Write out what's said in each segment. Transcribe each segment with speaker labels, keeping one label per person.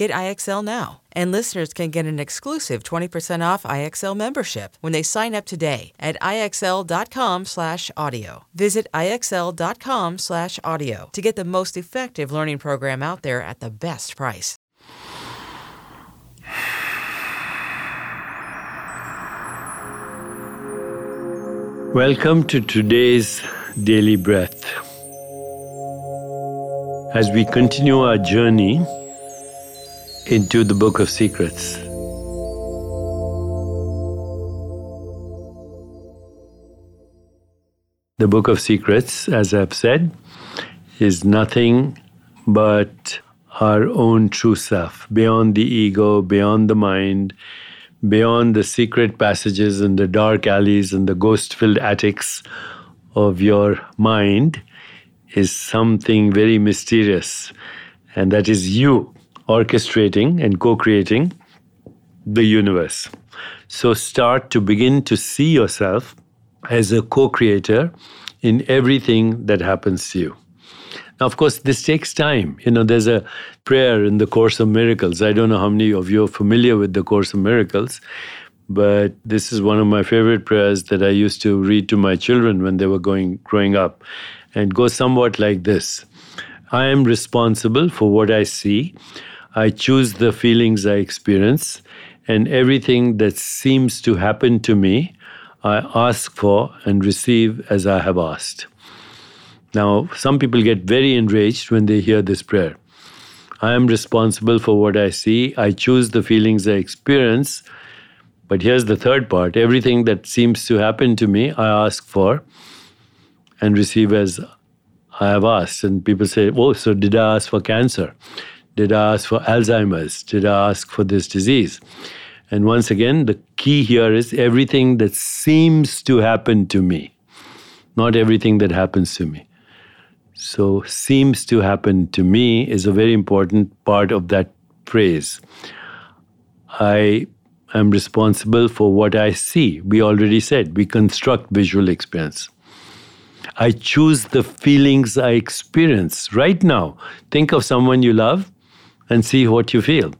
Speaker 1: Get IXL now. And listeners can get an exclusive 20% off IXL membership when they sign up today at IXL.com/audio. Visit IXL.com/audio to get the most effective learning program out there at the best price.
Speaker 2: Welcome to today's Daily Breath. As we continue our journey into the Book of Secrets. The Book of Secrets, as I've said, is nothing but our own true self, beyond the ego, beyond the mind, beyond the secret passages and the dark alleys and the ghost filled attics of your mind, is something very mysterious, and that is you orchestrating and co creating the universe. So start to begin to see yourself as a co creator in everything that happens to you. Now, of course, this takes time. You know, there's a prayer in the Course of Miracles. I don't know how many of you are familiar with the Course of Miracles, but this is one of my favorite prayers that I used to read to my children when they were going growing up, and goes somewhat like this: I am responsible for what I see. I choose the feelings I experience, and everything that seems to happen to me, I ask for and receive as I have asked. Now, some people get very enraged when they hear this prayer. I am responsible for what I see. I choose the feelings I experience. But here's the third part everything that seems to happen to me, I ask for and receive as I have asked. And people say, Oh, so did I ask for cancer? Did I ask for Alzheimer's? Did I ask for this disease? And once again, the key here is everything that seems to happen to me, not everything that happens to me. So, seems to happen to me is a very important part of that phrase. I am responsible for what I see. We already said we construct visual experience. I choose the feelings I experience right now. Think of someone you love and see what you feel.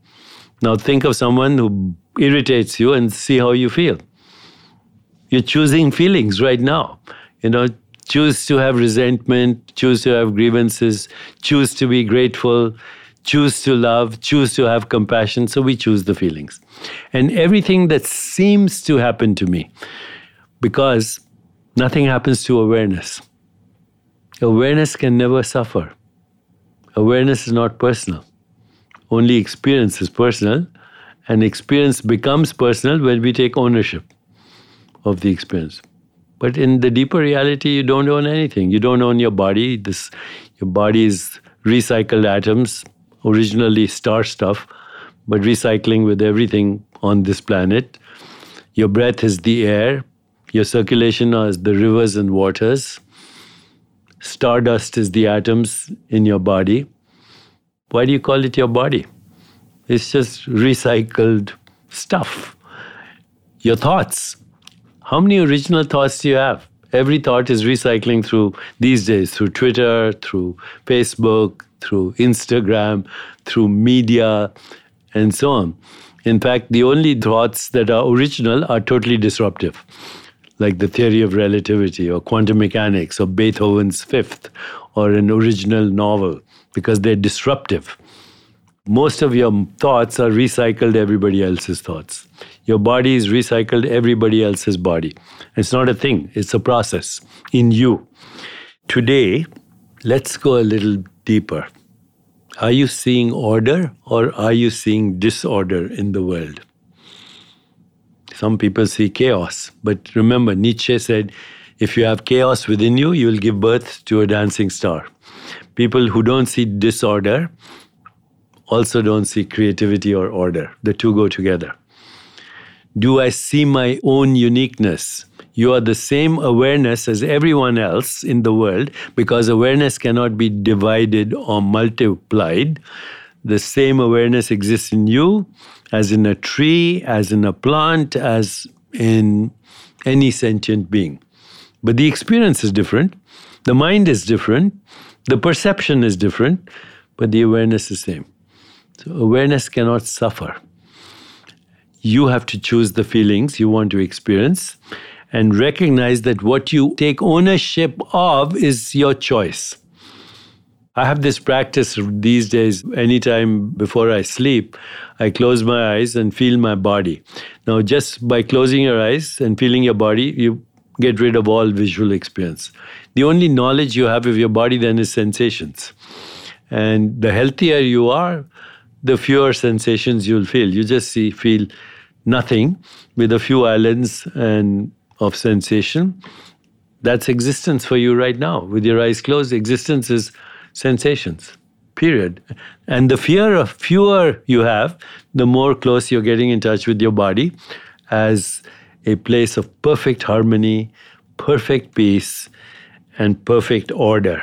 Speaker 2: Now, think of someone who irritates you and see how you feel. You're choosing feelings right now. You know, choose to have resentment, choose to have grievances, choose to be grateful, choose to love, choose to have compassion. So we choose the feelings. And everything that seems to happen to me, because nothing happens to awareness. Awareness can never suffer. Awareness is not personal. Only experience is personal, and experience becomes personal when we take ownership of the experience. But in the deeper reality, you don't own anything. You don't own your body. This, your body is recycled atoms, originally star stuff, but recycling with everything on this planet. Your breath is the air. Your circulation is the rivers and waters. Stardust is the atoms in your body. Why do you call it your body? It's just recycled stuff. Your thoughts how many original thoughts do you have? Every thought is recycling through these days through Twitter, through Facebook, through Instagram, through media, and so on. In fact, the only thoughts that are original are totally disruptive, like the theory of relativity or quantum mechanics or Beethoven's Fifth or an original novel, because they're disruptive. Most of your thoughts are recycled everybody else's thoughts. Your body is recycled everybody else's body. It's not a thing, it's a process in you. Today, let's go a little deeper. Are you seeing order or are you seeing disorder in the world? Some people see chaos, but remember, Nietzsche said, if you have chaos within you, you will give birth to a dancing star. People who don't see disorder also don't see creativity or order. The two go together. Do I see my own uniqueness? You are the same awareness as everyone else in the world because awareness cannot be divided or multiplied. The same awareness exists in you as in a tree, as in a plant, as in any sentient being. But the experience is different, the mind is different, the perception is different, but the awareness is same. So awareness cannot suffer. You have to choose the feelings you want to experience and recognize that what you take ownership of is your choice. I have this practice these days, anytime before I sleep, I close my eyes and feel my body. Now, just by closing your eyes and feeling your body, you get rid of all visual experience. The only knowledge you have of your body then is sensations. And the healthier you are, the fewer sensations you'll feel. You just see, feel nothing with a few islands and of sensation. That's existence for you right now. With your eyes closed, existence is sensations, period. And the fear of fewer you have, the more close you're getting in touch with your body as a place of perfect harmony, perfect peace, and perfect order.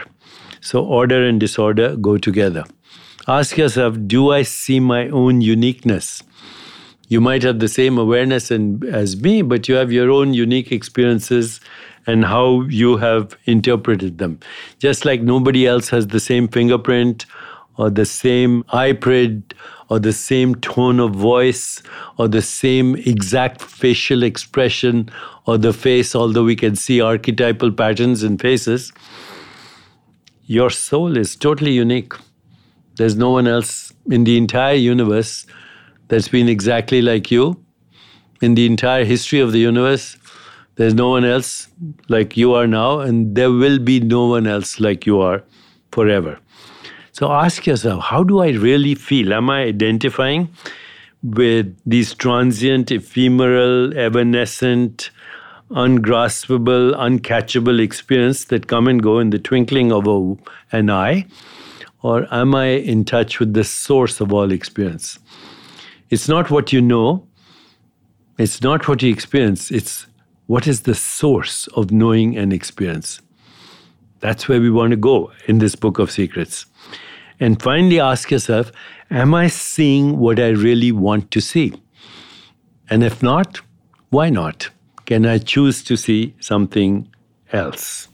Speaker 2: So, order and disorder go together. Ask yourself Do I see my own uniqueness? You might have the same awareness in, as me, but you have your own unique experiences and how you have interpreted them. Just like nobody else has the same fingerprint or the same eye print or the same tone of voice or the same exact facial expression or the face, although we can see archetypal patterns in faces, your soul is totally unique. There's no one else in the entire universe that's been exactly like you. In the entire history of the universe, there's no one else like you are now, and there will be no one else like you are forever. So ask yourself, how do I really feel? Am I identifying with these transient, ephemeral, evanescent, ungraspable, uncatchable experience that come and go in the twinkling of a, an eye? Or am I in touch with the source of all experience? It's not what you know, it's not what you experience, it's what is the source of knowing and experience. That's where we want to go in this book of secrets. And finally, ask yourself Am I seeing what I really want to see? And if not, why not? Can I choose to see something else?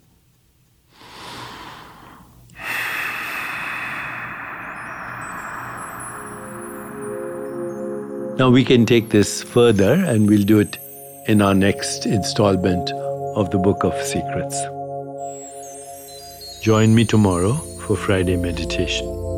Speaker 2: Now we can take this further and we'll do it in our next installment of the Book of Secrets. Join me tomorrow for Friday meditation.